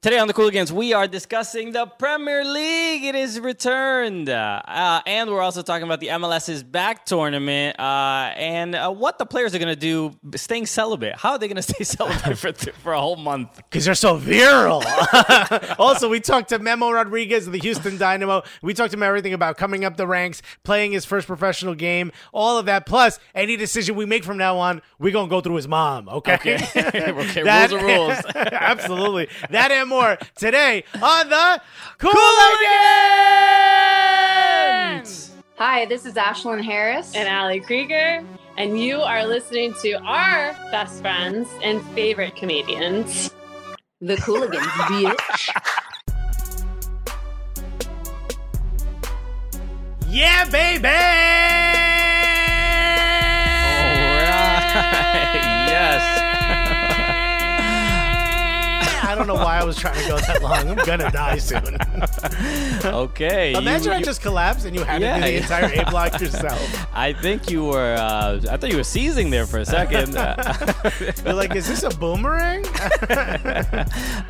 Today on the Cool Cooligans, we are discussing the Premier League. It is returned. Uh, uh, and we're also talking about the MLS's back tournament uh, and uh, what the players are going to do staying celibate. How are they going to stay celibate for, for a whole month? Because they're so virile. also, we talked to Memo Rodriguez of the Houston Dynamo. We talked to him everything about coming up the ranks, playing his first professional game, all of that. Plus, any decision we make from now on, we're going to go through his mom, okay? Okay, okay That- rules are rules. Absolutely. That and more today on the Cooligans! Hi, this is Ashlyn Harris. and Ali Krieger, and you are listening to our best friends and favorite comedians. the Cooligans, bitch. Yeah, baby! yes. I don't know why I was trying to go that long. I'm gonna die soon. Okay. you- Imagine I you- just collapsed and you had Yeah, to do the entire A block yourself. I think you were. Uh, I thought you were seizing there for a second. You're like, is this a boomerang?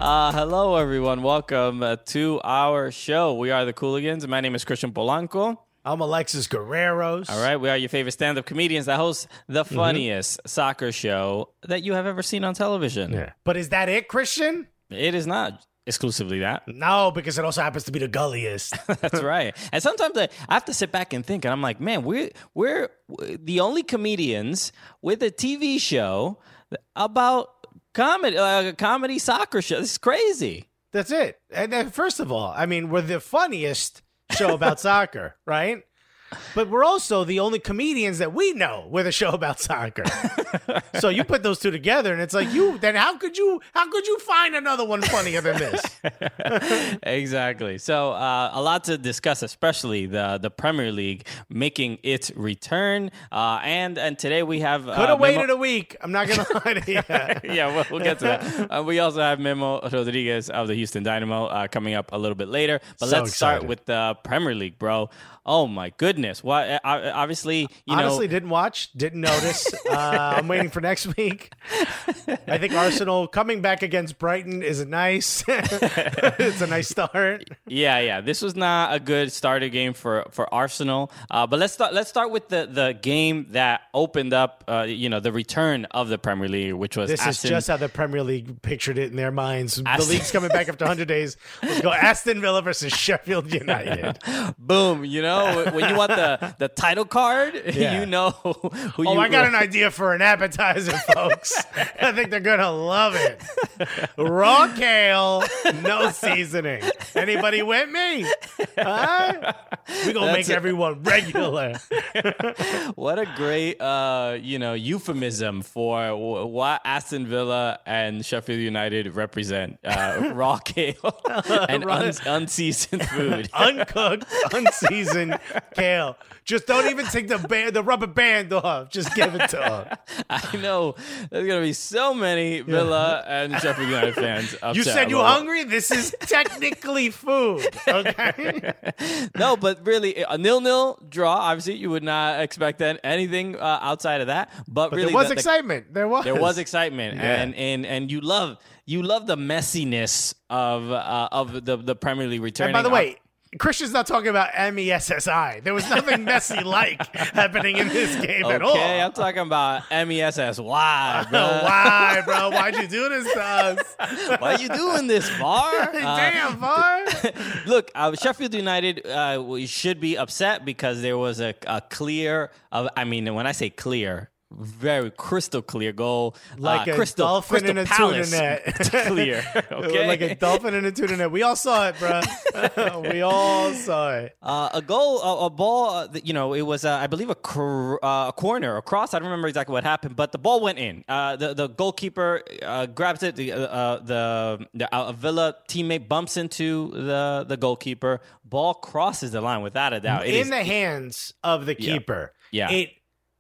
Uh, hello, everyone. Welcome uh, to our show. We are the Cooligans. My name is Christian Polanco. I'm Alexis Guerreros. All right, we are your favorite stand-up comedians that host the Mm-hmm. funniest soccer show that you have ever seen on television. Yeah. But is that it, Christian? It is not exclusively that. No, because it also happens to be the gulliest. That's right. And sometimes I, I have to sit back and think, and I'm like, man, we're we're the only comedians with a TV show about comedy, like a comedy soccer show. This is crazy. That's it. And then, first of all, I mean, we're the funniest show about soccer, right? But we're also the only comedians that we know with a show about soccer. so you put those two together, and it's like you. Then how could you? How could you find another one funnier than this? exactly. So uh, a lot to discuss, especially the the Premier League making its return. Uh, and and today we have Could uh, have Memo- waited a week. I'm not gonna lie to you. yeah, we'll, we'll get to that. Uh, we also have Memo Rodriguez of the Houston Dynamo uh, coming up a little bit later. But So let's start with the Premier League, bro. Oh my goodness! What? Uh, obviously, you Honestly, know. didn't watch, didn't notice. Uh, I'm waiting for next week. I think Arsenal coming back against Brighton is nice. it's a nice start. Yeah, yeah. This was not a good starter game for for Arsenal. Uh, but let's start. Let's start with the the game that opened up. Uh, you know, the return of the Premier League, which was This is just how the Premier League pictured it in their minds. Aston- The league's coming back after 100 days. Let's go Aston Villa versus Sheffield United. boom. You know, when you want the the title card, Yeah. you know who Oh, you. I got an idea for an appetizer, folks. I think they're gonna love it. Raw kale, no seasoning. Anybody with me? Huh? We gonna make it. everyone regular. What a great, uh, you know, euphemism for w- what Aston Villa and Sheffield United represent: uh, raw kale and un- unseasoned food. Uncooked, unseasoned kale. Just don't even take the band, the rubber band off. Just give it to them. I know there's gonna be so many Villa and Sheffield United fans. You said you about- hungry? This is technically food. Okay. No, but really, a nil-nil draw. Obviously, you would not expect that anything uh, outside of that. But, But really, there was the- the- excitement. There was. there was excitement, Yeah. and and and you love you love the messiness of uh, of the the Premier League returning. And by the way, Christian's not talking about M E S S I. There was nothing messy like happening in this game at all. okay, I'm talking about M E S S Y, bro. Why, bro? Why'd you do this to us? Why are you doing this, Var? Uh, Damn, Var. Look, uh, Sheffield United uh, we should be upset because there was a, a clear. Uh, I mean, when I say clear, very crystal clear goal, Like uh, a crystal, dolphin crystal in a tuna Palace net. clear. Okay, Like a dolphin in a tuna net. We all saw it, bro. we all saw it. Uh, a goal, a, a ball. Uh, you know, it was, uh, I believe, a, cor- uh, a corner, a cross. I don't remember exactly what happened, but the ball went in. Uh, the the goalkeeper uh, grabs it. The uh, uh, the, the uh, Villa teammate bumps into the the goalkeeper. Ball crosses the line without a doubt. It in is- the hands of the Yeah. keeper. Yeah. It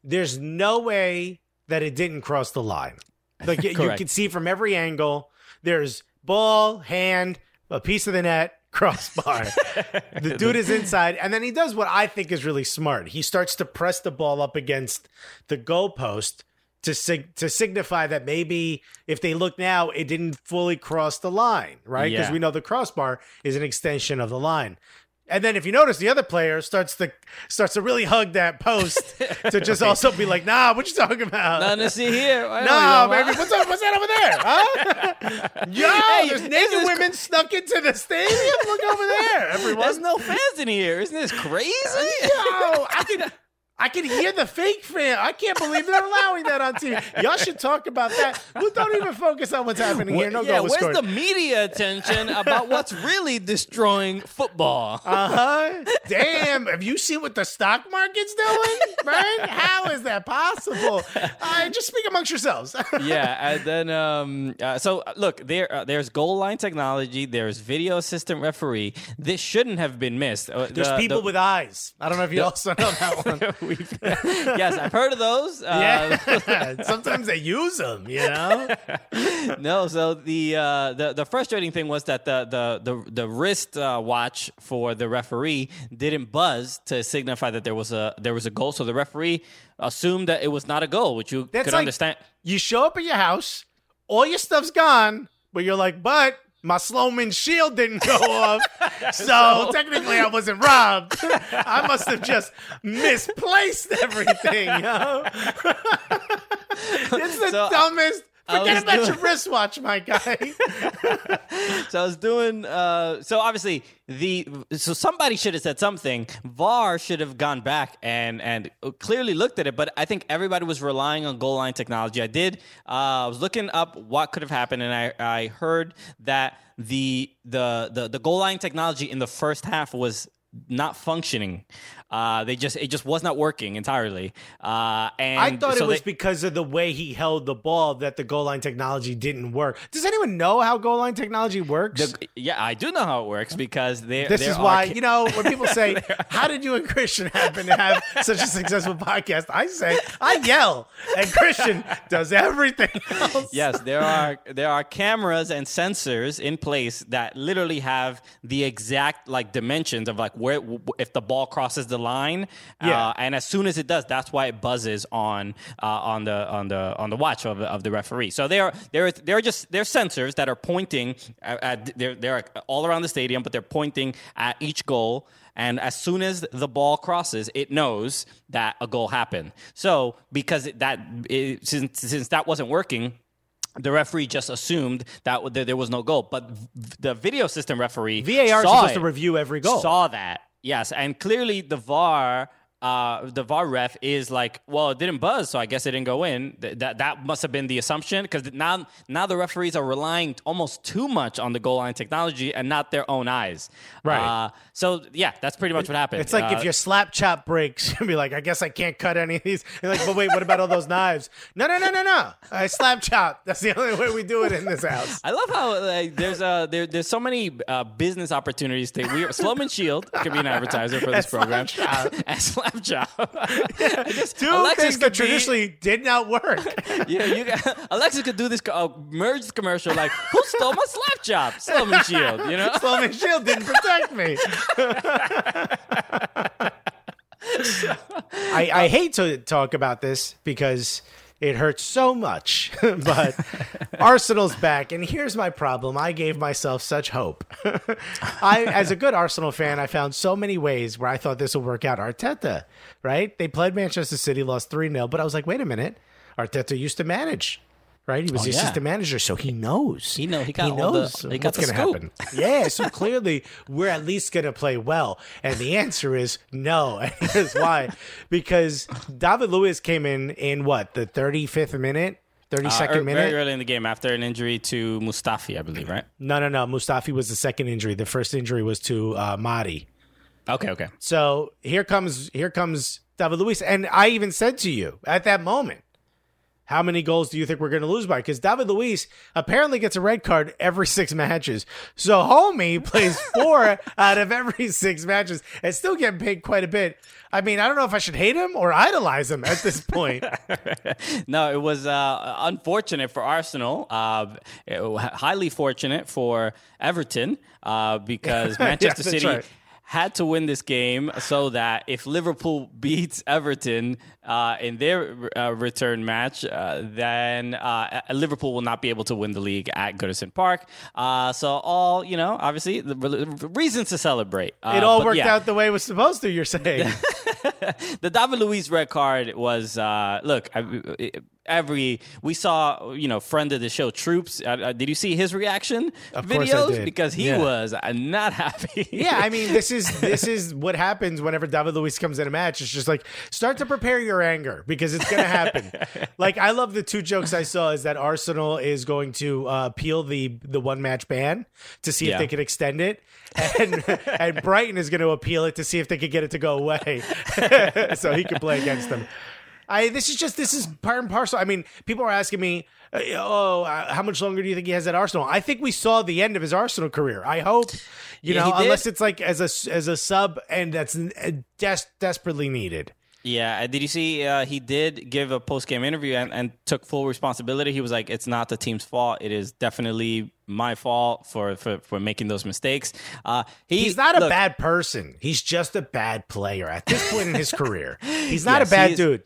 there's no way that it didn't cross the line. Like you- can see from every angle. There's ball, hand, a piece of the net, crossbar. the dude is inside, and then he does what I think is really smart. He starts to press the ball up against the goalpost to sig- to signify that maybe if they look now, it didn't fully cross the line, right? Because Yeah. we know the crossbar is an extension of the line. And then if you notice, the other player starts to starts to really hug that post to just also be like, "Nah, what you talking about?" Nothing to see here. I No, baby, what's up? What's that over there? Huh? Yo, Hey, there's naked women snuck into the stadium. Look over there, everyone. There's no fans in here. Isn't this crazy? Yo, I can, I can hear the fake fan. I can't believe they're allowing that on TV. Y'all should talk about that. Well, don't even focus on what's happening here. No yeah, where's scored. the media attention about what's really destroying football? Uh huh. Damn. Have you seen what the stock market's doing, right? How is that possible? Uh, just speak amongst yourselves. yeah, and then um, uh, so uh, look, there uh, there's goal line technology, there's video assistant referee. This shouldn't have been missed. Uh, There's the- people the- with eyes. I don't know if you also know that one. We've- yes, I've heard of those. Uh, Sometimes they use them, you know? no, so the uh, the the frustrating thing was that the the the, the wrist uh, watch for the referee didn't buzz to signify that there was a there was a goal. So the referee assumed that it was not a goal, which you That's could like- understand. You show up at your house, all your stuff's gone, but you're like, but my Slomin's shield didn't go off. so technically I wasn't robbed. I must have just misplaced everything, yo. it's the So, dumbest. Forget about doing- your wristwatch, my guy. So I was doing. Uh, so obviously the so somebody should have said something. VAR should have gone back and and clearly looked at it. But I think everybody was relying on goal line technology. I did. Uh, I was looking up what could have happened, and I I heard that the the the the goal line technology in the first half was not functioning. Uh, they just it just was not working entirely. Uh, and I thought so it was they- because of the way he held the ball that the goal line technology didn't work. Does anyone know how goal line technology works? the- yeah, I do know how it works because there. This there is why, you know, when people say, How did you and Christian happen to have such a successful podcast? I say, I yell, and Christian does everything else. yes, there are there are cameras and sensors in place that literally have the exact like dimensions of like where if the ball crosses the line. Yeah. Uh, and as soon as it does, that's why it buzzes on uh, on the on the on the watch of the, of the referee. So they are they're they're just they're sensors that are pointing at, at they're they're all around the stadium, but they're pointing at each goal. And as soon as the ball crosses, it knows that a goal happened. So because that it, since since that wasn't working, the referee just assumed that there was no goal. But the video system referee VAR is saw supposed it, to review every goal. Saw that, yes, and clearly the VAR. Uh, the VAR ref is like, well, it didn't buzz, so I guess it didn't go in. Th- that that must have been the assumption because now now the referees are relying almost too much on the goal line technology and not their own eyes. Right. Uh, so yeah, that's pretty much what happened. It's like Uh, if your slap chop breaks, you'll be like, I guess I can't cut any of these. You're like, but wait, what about all those knives? No, no, no, no, no. I slap chop. That's the only way we do it in this house. I love how like, there's uh there, there's so many uh, business opportunities. To, we Slomin's Shield could be an advertiser for this program. Slapchop. and Slapchop. Two Alexis things could that be- traditionally did not work. yeah, you got, Alexis could do this co- uh, merge commercial like who stole my Slapchop? Slomin's Shield, you know. Slomin's Shield didn't protect me. I, I hate to talk about this because it hurts so much, but Arsenal's back, and here's my problem. I gave myself such hope. I, as a good Arsenal fan, I found so many ways where I thought this would work out. Arteta, right? They played Manchester City, lost 3 0, but I was like, wait a minute. Arteta used to manage. Right, he was the Oh, yeah. assistant manager, so he knows. He know- he got all the- he got what's the going to happen. Yeah, so clearly we're at least going to play well. And the answer is no. And here's why. Because David Luiz came in in what, the 35th minute? 32nd Uh, er- minute? very early in the game after an injury to Mustafi, I believe, right? No, no, no. Mustafi was the second injury. The first injury was to uh, Marí. Okay, okay. So here comes here comes David Luiz. And I even said to you at that moment, how many goals do you think we're going to lose by? Because David Luiz apparently gets a red card every six matches. So homie plays four out of every six matches and still getting paid quite a bit. I mean, I don't know if I should hate him or idolize him at this point. no, it was uh, unfortunate for Arsenal. Uh, highly fortunate for Everton uh, because Manchester that's City right. had to win this game so that if Liverpool beats Everton uh, in their uh, return match, uh, then uh, Liverpool will not be able to win the league at Goodison Park. Uh, so all you know, obviously, the reasons to celebrate. Uh, It all worked yeah. out the way it was supposed to, you're saying. the David Luiz red card was uh, look I- every we saw you know friend of the show Troopz uh, uh, did you see his reaction Of videos because he Yeah. was not happy Yeah, I mean, this is this is what happens whenever David Luiz comes in a match. It's just like start to prepare your anger because it's going to happen. like I love the two jokes I saw is that Arsenal is going to uh, appeal the the one match ban to see if they can extend it, and and Brighton is going to appeal it to see if they could get it to go away, so he can play against them. I this is just this is part and parcel. I mean, people are asking me, uh, oh, uh, how much longer do you think he has at Arsenal? I think we saw the end of his Arsenal career. I hope, you Yeah, know, unless it's like as a as a sub and that's uh, des- desperately needed. Yeah did you see uh, he did give a post-game interview and, and took full responsibility he was like it's not the team's fault it is definitely my fault for for, for making those mistakes uh, he, He's not a look, bad person. He's just a bad player at this point in his career. He's not Yes, a bad dude.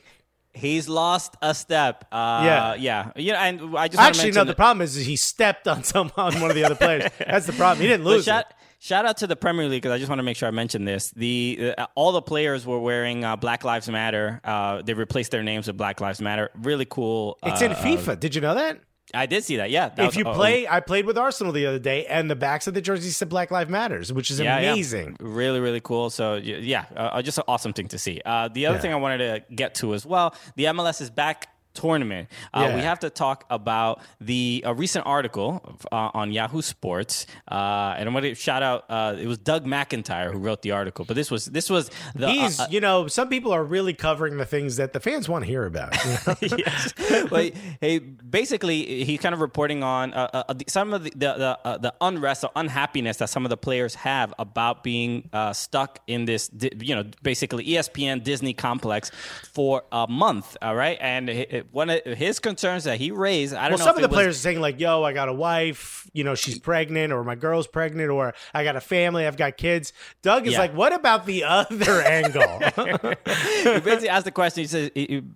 He's lost a step. Uh, Yeah. yeah, yeah. And I just Actually, no. The problem is he stepped on some on one of the other players. That's the problem. He didn't lose. shout, it. Shout out to the Premier League because I just want to make sure I mention this. The uh, all the players were wearing uh, Black Lives Matter. Uh, they replaced their names with Black Lives Matter. Really cool. It's uh, in FIFA. Did you know that? I did see that. Yeah. that if was- you oh, play, I played with Arsenal the other day, and the backs of the jerseys said Black Lives Matters, which is yeah, yeah. amazing. Really, really cool. So yeah, uh, just an awesome thing to see. Uh, the other Yeah. thing I wanted to get to as well, the MLS is back tournament. Uh, Yeah. We have to talk about the a recent article uh, on Yahoo Sports, uh, and I'm going to shout out. Uh, it was Doug McIntyre who wrote the article, but this was this was the He's, uh, you know, some people are really covering the things that the fans want to hear about. you know? yes. Well, hey, basically, he's kind of reporting on uh, uh, some of the the, the, uh, the unrest or unhappiness that some of the players have about being uh, stuck in this, you know, basically ESPN Disney complex for a month. All right, and hi- one of his concerns that he raised, I don't well, know. some of the was- players are saying like, "Yo, I got a wife, you know, she's pregnant, or my girl's pregnant, or I got a family, I've got kids." Doug is Yeah. like, "What about the other angle?" he basically asked the question. He says,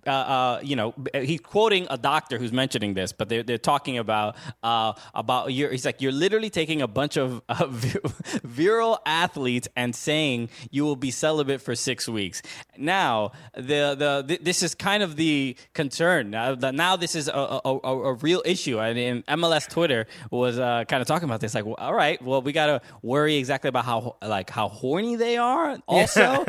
uh, uh, you know, he's quoting a doctor who's mentioning this, but they're, they're talking about uh, about you're, he's like, you're literally taking a bunch of uh, virile athletes and saying you will be celibate for six weeks. Now, the the th- this is kind of the concern. Now, now this is a, a, a, real issue, I mean, MLS Twitter was uh, kind of talking about this. Like, well, all right, well, we got to worry exactly about how like how horny they are. Also,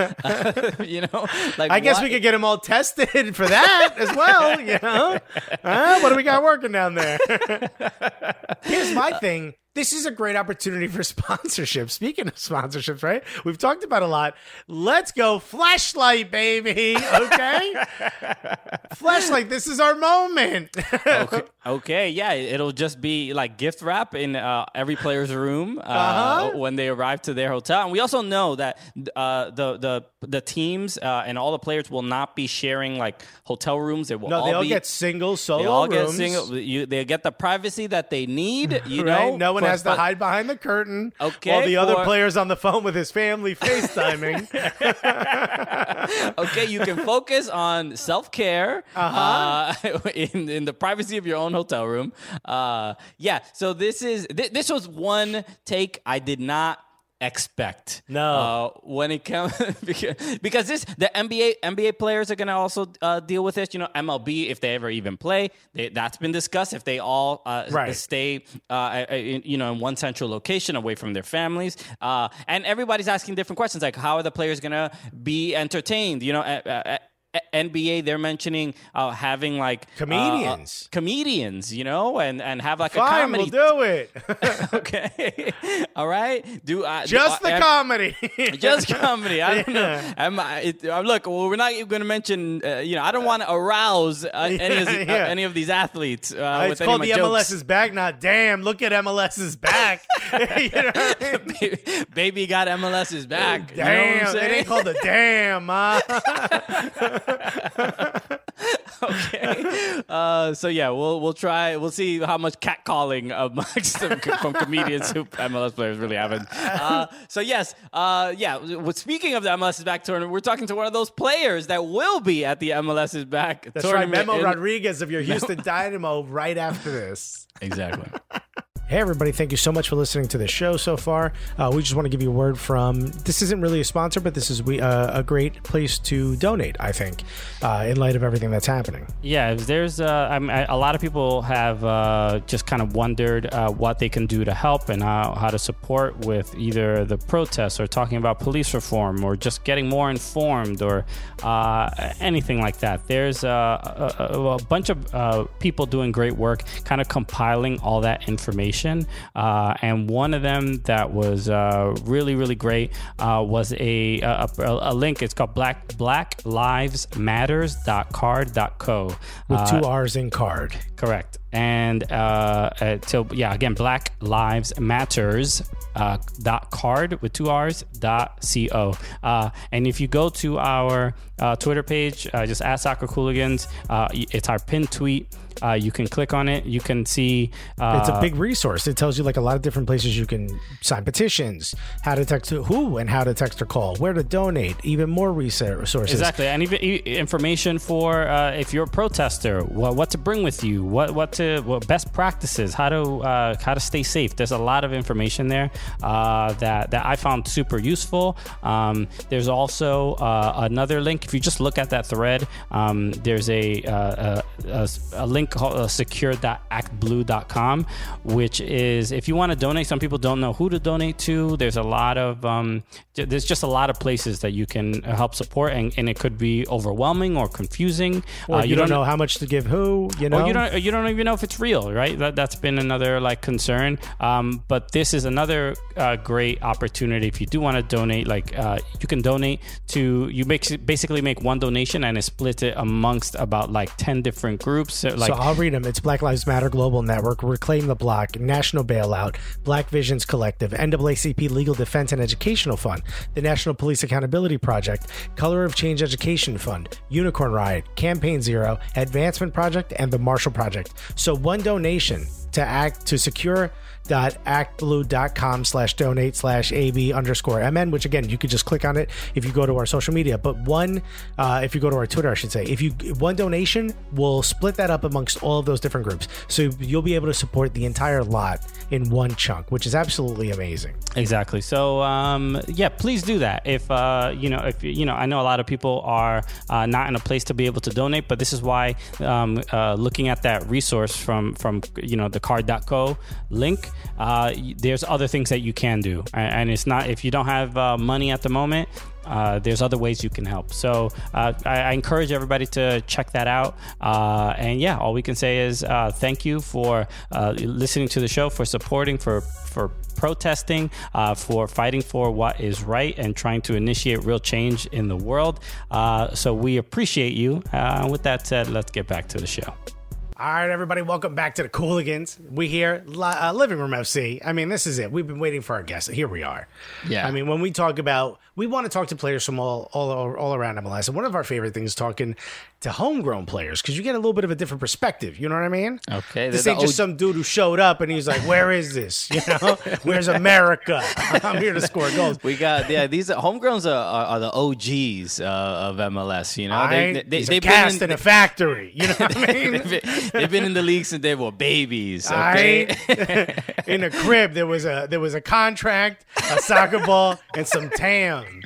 you know, like I guess what- we could get them all tested for that as well. You know, Huh? what do we got working down there? Here's my thing. This is a great opportunity for sponsorship. Speaking of sponsorships, right? We've talked about a lot. Let's go flashlight, baby. Okay, flashlight. This is our moment. okay, okay, yeah, it'll just be like gift wrap in uh, every player's room uh, Uh-huh. when they arrive to their hotel. And we also know that uh, the the the teams uh, and all the players will not be sharing like hotel rooms. They will no, all they all be, get single solo they all get rooms. single. You, they get the privacy that they need. You Right? know, no one has to hide behind the curtain. Okay, While the other player's on the phone with his family FaceTiming. okay, you can focus on self care uh in in the privacy of your own hotel room. Uh, yeah. So this is thi- this was one take I did not expect. No. uh, when it comes because, because this the NBA NBA players are gonna also uh, deal with this. You know, MLB if they ever even play, they, that's been discussed. If they all uh, Right. stay, uh, in, you know, in one central location away from their families, uh, and everybody's asking different questions like, how are the players gonna be entertained? You know. Uh, uh, NBA, they're mentioning uh, having like uh, Comedians. comedians, you know, and and have like a Fine, we'll do it. okay, all right. Do uh, Just do, the uh, comedy. just comedy. I don't know. Yeah. Am I, it, uh, look, well, we're not going to mention. Uh, you know, I don't want to arouse uh, any of Yeah, uh, yeah. any of these athletes uh, it's with any called of the jokes. MLS's back. Not damn. Look at MLS's back. you know I mean? Baby got MLS's back. You know Damn, it ain't called the damn, ma. okay. Uh, so yeah, we'll we'll try. We'll see how much catcalling amongst them from comedians who MLS players really haven't. Uh, so yes, uh, yeah. Speaking of the MLS is back tournament, we're talking to one of those players that will be at the MLS is back That's right. Memo in- Rodriguez of your Houston Dynamo. Right after this. Exactly. Hey, everybody, thank you so much for listening to the show so far. Uh, we just want to give you a word from this isn't really a sponsor, but this is we, uh, a great place to donate, I think, uh, in light of everything that's happening. Yeah, there's uh, I mean, a lot of people have uh, just kind of wondered uh, what they can do to help and how, how to support with either the protests or talking about police reform or just getting more informed or anything like that. There's a, a, bunch of people doing great work, kind of compiling all that information. Uh, and one of them that was uh, really, really great uh, was a, a, a, link. It's called Black Black Lives Matters.carrd.co. With Uh, two R's in card. Correct. And uh, uh, so, yeah, again, Black Lives Matters uh, dot card with two R's dot co. Uh, and if you go to our uh, Twitter page, uh, just at Soccer Cooligans, uh, it's our pinned tweet. Uh, you can click on it. You can see. Uh, It's a big resource. It tells you like a lot of different places you can sign petitions, how to text who and how to text or call, where to donate, even more resources. Exactly, and even information for uh, if you're a protester, what, what to bring with you, what what to what best practices, how to uh, how to stay safe. There's a lot of information there uh, that that I found super useful. Um, there's also uh, another link. If you just look at that thread, um, there's a, uh, a, a a link called uh, secure.actblue.com, which is if you want to donate. Some people don't know who to donate to. There's a lot of um, there's just a lot of places that you can help support, and, and it could be overwhelming or confusing. Or Uh, you, don't know how much to give who, you know? you don't you don't even know if it's real, right? That that's been another like concern. Um, but this is another uh, great opportunity if you do want to donate. Like uh, you can donate to you make basically make one donation and it splits it amongst about like ten different groups. So, Like so I'll read them. It's Black Lives Matter Global Network, Reclaim the Block, National Bailout, Black Visions Collective, NAACP Legal Defense and Educational Fund, the National Police Accountability Project, Color of Change Education Fund, Unicorn Riot, Campaign Zero, Advancement Project, and the Marshall Project. So one donation to act to secure actblue.com slash donate slash ab underscore mn which again you could just click on it if you go to our social media but one uh, if you go to our twitter i should say if you one donation will split that up amongst all of those different groups so you'll be able to support the entire lot in one chunk which is absolutely amazing Exactly. So, um, yeah, please do that. If uh, you know, if you know, I know a lot of people are uh, not in a place to be able to donate, but this is why um, uh, looking at that resource from from you know the carrd.co link, uh, there's other things that you can do, and it's not if you don't have uh, money at the moment. Uh, there's other ways you can help. So uh, I, I encourage everybody to check that out. Uh, and yeah, all we can say is uh, thank you for listening to the show, for supporting, for for protesting, uh, for fighting for what is right, and trying to initiate real change in the world. Uh, so we appreciate you. Uh, with that said, let's get back to the show. All right everybody welcome back to the cooligans we here uh, living room fc i mean this is it we've been waiting for our guests here we are Yeah. I mean, when we talk about, we want to talk to players from all all, all around MLS, and one of our favorite things is talking to homegrown players because you get a little bit of a different perspective. You know what I mean? Okay, This ain't just some dude who showed up and he's like, "Where is this? You know, where's America? I'm here to score goals." We got yeah. These are, homegrowns are, are, are the OGs uh, of MLS. You know, I they, ain't- they, they've been in a factory. You know what I mean? They've, been, in the league since they were babies. Okay, ain't- in a crib there was a there was a contract, a soccer ball, and some tam.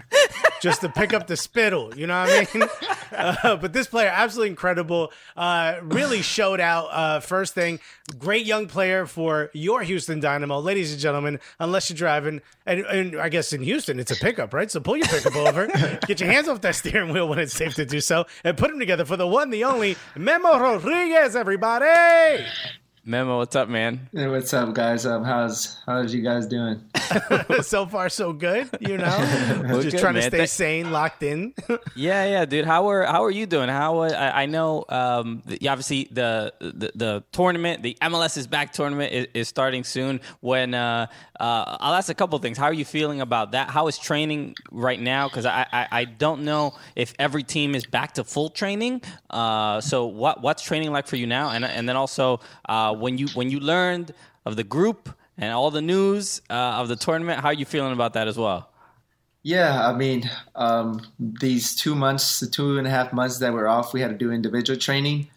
Just to pick up the spittle. You know what I mean? Uh, but this player, absolutely incredible. Uh, really showed out. Uh, first thing, great young player for your Houston Dynamo, ladies and gentlemen. Unless you're driving, and, and I guess in Houston it's a pickup, right? So pull your pickup over, get your hands off that steering wheel when it's safe to do so, and put them together for the one, the only Memo Rodriguez. Everybody. Memo, what's up, man? Hey, what's up, guys? Um, how's how's you guys doing? so far, so good. You know, just good, trying to stay Th- sane, locked in. Yeah, yeah, dude. How are how are you doing? How uh, I, I know um, the, obviously the, the the tournament, the MLS is back tournament is, is starting soon. When uh, uh, I'll ask a couple things. How are you feeling about that? How is training right now? Because I, I I don't know if every team is back to full training. Uh, so what what's training like for you now? And and then also uh, when you when you learned of the group and all the news uh, of the tournament, how are you feeling about that as well? Yeah, I mean, um, these two months, the two and a half months that we're off, we had to do individual training.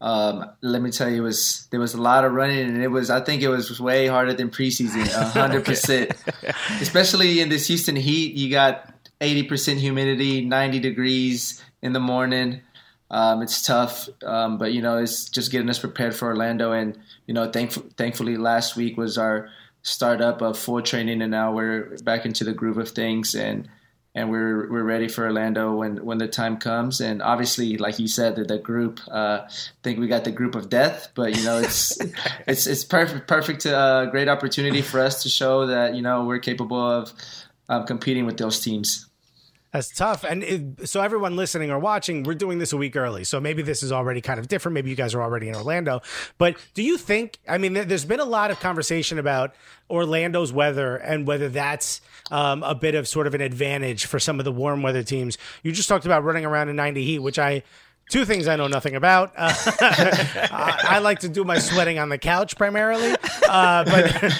Um, let me tell you, it was there was a lot of running, and it was I think it was way harder than preseason, hundred percent. Especially in this Houston heat, you got eighty percent humidity, ninety degrees in the morning. Um, it's tough, um, but you know it's just getting us prepared for Orlando. And you know, thankf- thankfully, last week was our startup of full training, and now we're back into the groove of things, and and we're we're ready for Orlando when when the time comes. And obviously, like you said, the, the group. Uh, I think we got the group of death, but you know, it's it's it's perfect, perfect, uh, great opportunity for us to show that you know we're capable of um, competing with those teams. That's tough. And it, so, everyone listening or watching, we're doing this a week early. So, maybe this is already kind of different. Maybe you guys are already in Orlando. But do you think, I mean, there- there's been a lot of conversation about Orlando's weather and whether that's um, a bit of sort of an advantage for some of the warm weather teams. You just talked about running around in 90 heat, which I. Two things I know nothing about. Uh, I, I like to do my sweating on the couch primarily. Uh, but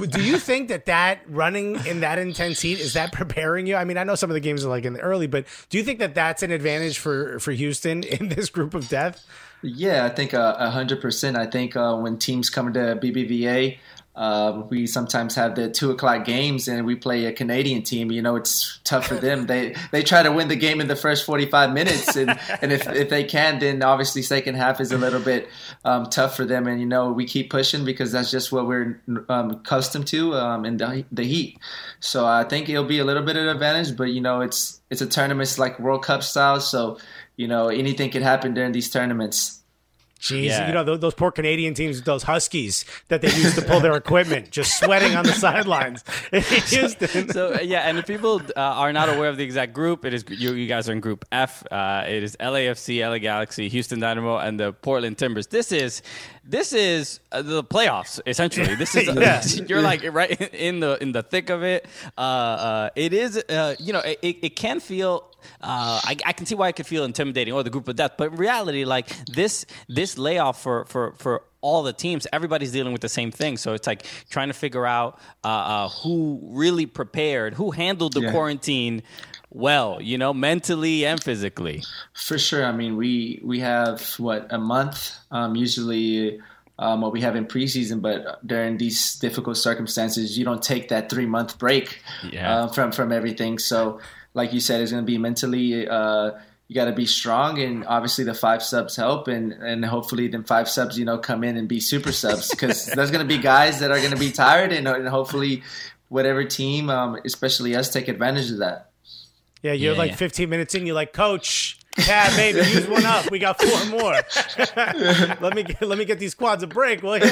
do you think that that running in that intense heat is that preparing you? I mean, I know some of the games are like in the early, but do you think that that's an advantage for for Houston in this group of death? Yeah, I think uh, a hundred percent. I think uh, when teams come to BBVA, um, we sometimes have the two o'clock games, and we play a Canadian team. You know, it's tough for them. They they try to win the game in the first forty five minutes, and, and if if they can, then obviously second half is a little bit um, tough for them. And you know, we keep pushing because that's just what we're um, accustomed to um, in the the heat. So I think it'll be a little bit of an advantage, but you know, it's it's a tournament like World Cup style, so you know anything can happen during these tournaments. Jeez, Yeah. you know those, those poor Canadian teams, those Huskies that they use to pull their equipment, just sweating on the sidelines. in Houston. so uh, yeah, and if people uh, are not aware of the exact group, it is you, you guys are in Group F. Uh, it is LAFC, LA Galaxy, Houston Dynamo, and the Portland Timbers. This is this is uh, the playoffs essentially. This is Yeah. you're like right in the in the thick of it. Uh, uh, it is uh, you know it, it can feel. Uh, I, I can see why it could feel intimidating or the group of death, but in reality, like this this layoff for for for all the teams, everybody's dealing with the same thing. So it's like trying to figure out uh, uh, who really prepared, who handled the Yeah. quarantine well, you know, mentally and physically. For sure. I mean, we we have what a month um, usually. Um, what we have in preseason, but during these difficult circumstances, you don't take that three month break Yeah. uh, from from everything. So, like you said, it's going to be mentally. Uh, you got to be strong, and obviously the five subs help, and and hopefully then five subs, you know, come in and be super subs because there's going to be guys that are going to be tired, and, and hopefully whatever team, um, especially us, take advantage of that. Yeah, you're Yeah, like yeah. 15 minutes in. You're like, Coach, yeah, baby, use one up. We got four more. let me get, let me get these quads a break, will you?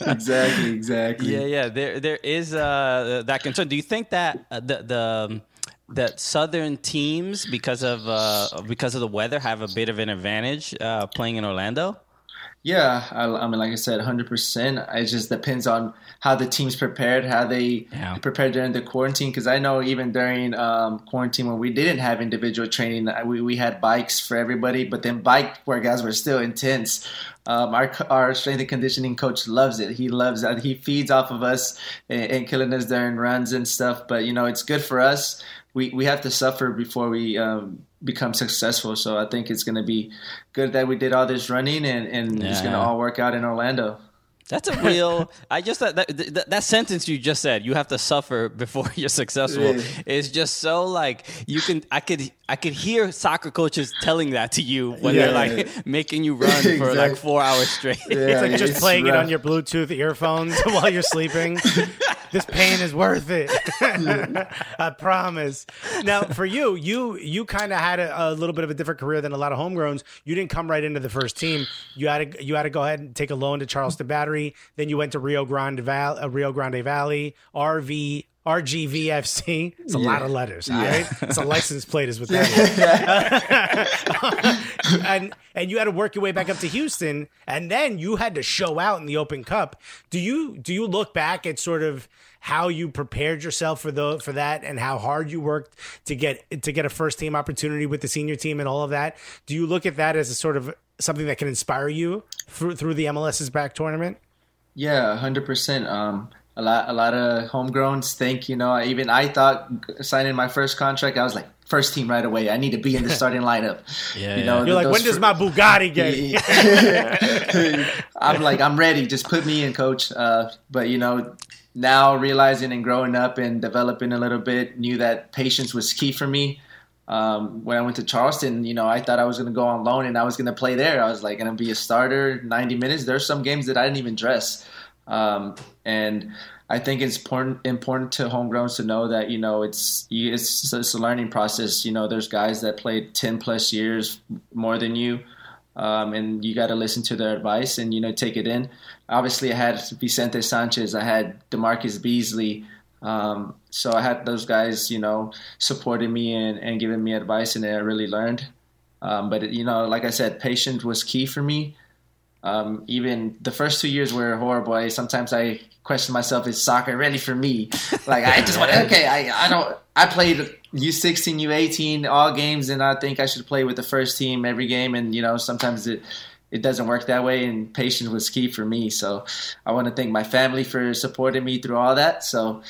Exactly, exactly. Yeah, yeah. There, there is uh, that concern. Do you think that uh, the the um, that southern teams, because of uh, because of the weather, have a bit of an advantage uh, playing in Orlando? Yeah, I, I mean, like I said, hundred percent. It just depends on how the team's prepared, how they Yeah. prepared during the quarantine. Because I know even during um, quarantine when we didn't have individual training, uh, we, we had bikes for everybody, but then bike workouts were still intense. Um, our our strength and conditioning coach loves it. He loves that. He feeds off of us and, and killing us during runs and stuff. But you know, it's good for us. We we have to suffer before we um, become successful. So I think it's going to be good that we did all this running and, and it's going to all work out in Orlando. That's a real. I just that, that that that sentence you just said. You have to suffer before you're successful. Yeah. Is just so like you can. I could I could hear soccer coaches telling that to you when Yeah. they're like making you run for like four hours straight. Yeah, It's like just it's playing it on your Bluetooth earphones while you're sleeping. This pain is worth it. I promise. Now, for you, you you kind of had a, a little bit of a different career than a lot of homegrowns. You didn't come right into the first team. You had to you had to go ahead and take a loan to Charleston Battery. Then you went to Rio Grande Valley, uh, Rio Grande Valley, RV. RGVFC. It's a lot of letters, all right? It's a license plate, is what that is and and you had to work your way back up to Houston, and then you had to show out in the Open Cup. Do you do you look back at sort of how you prepared yourself for the for that, and how hard you worked to get to get a first team opportunity with the senior team and all of that? Do you look at that as a sort of something that can inspire you through through the MLS's back tournament? Yeah, hundred percent. Um, A lot, a lot of homegrowns think, you know, even I thought signing my first contract, I was like, first team right away. I need to be in the starting lineup. Yeah, you know, You're like, when does fir- my Bugatti get? I'm like, I'm ready. Just put me in, coach. Uh, but you know, now realizing and growing up and developing a little bit, knew that patience was key for me. Um, when I went to Charleston, you know, I thought I was going to go on loan and I was going to play there. I was like going to be a starter, 90 minutes. There's some games that I didn't even dress. Um, and I think it's important important to homegrowns to know that you know it's it's it's a learning process. You know, there's guys that played 10 plus years more than you um, and you got to listen to their advice and you know take it in. Obviously, I had Vicente Sanchez, I had DaMarcus Beasley, um, so I had those guys, you know, supporting me and, and giving me advice, and I really learned. Um, but you know, like I said, patience was key for me. Um, even the first two years were horrible. I, sometimes I question myself: Is soccer ready for me? Like I just want okay. I I don't. I played U16, U18 all games, and I think I should play with the first team every game. And you know, sometimes it it doesn't work that way. And patience was key for me. So I want to thank my family for supporting me through all that. So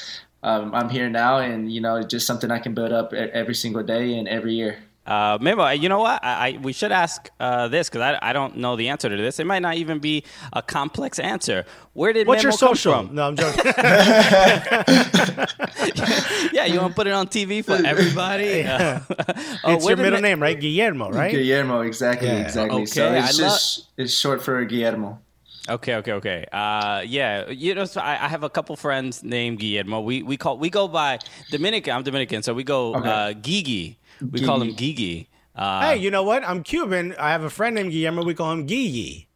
um, I'm here now, and you know, just something I can build up every single day and every year. Uh, Memo, you know what? I, I we should ask uh, this because I, I don't know the answer to this. It might not even be a complex answer. Where did What's Memo your social? come from? No, I'm joking. yeah, you want to put it on TV for everybody? Uh, oh, it's where your middle Me- name, right? Guillermo, right? Guillermo, exactly, Yeah. exactly. so it's I just it's short for Guillermo. Okay, okay, okay. Uh, yeah, you know, so I, I have a couple friends named Guillermo. We we call we go by Dominican. I'm Dominican, so we go Okay. uh, Gigi. We call him Gigi. Uh, Hey, you know what? I'm Cuban. I have a friend named Guillermo. We call him Gigi.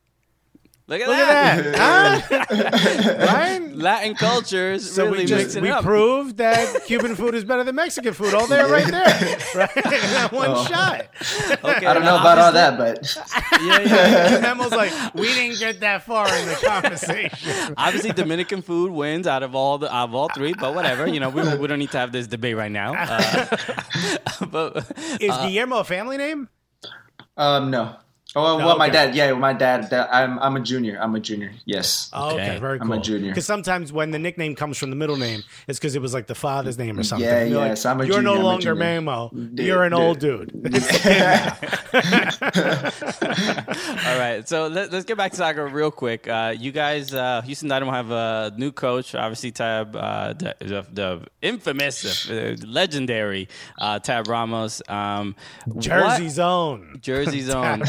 Look at Look that. at that. Huh? right? Latin cultures So really we just we it up. proved that Cuban food is better than Mexican food. All there, right there, right? In that one Oh. shot. Okay, I don't know about all that, but Yeah, yeah. And Memo's like, we didn't get that far in the conversation. Obviously, Dominican food wins out of all the out of all three, but whatever. You know, we, we don't need to have this debate right now. Uh, but Is Guillermo a family name? um, no. Oh, well, No, well, my dad. Yeah, my dad. that- I'm I'm a junior. I'm a junior. Yes. Oh, okay. Okay. very I'm a junior. Because sometimes when the nickname comes from the middle name, it's because it was like the father's name or something. Yeah, You're like, yes, I'm a You're junior, no I'm longer junior. Memo. Dude, You're an dude. old dude. all right, so let, us get back to soccer real quick. Uh, you guys, uh, Houston Dynamo have a new coach, obviously Tab, uh, the, the, the infamous, uh, legendary uh, Tab Ramos. Um, Jersey what- Zone. Jersey Zone.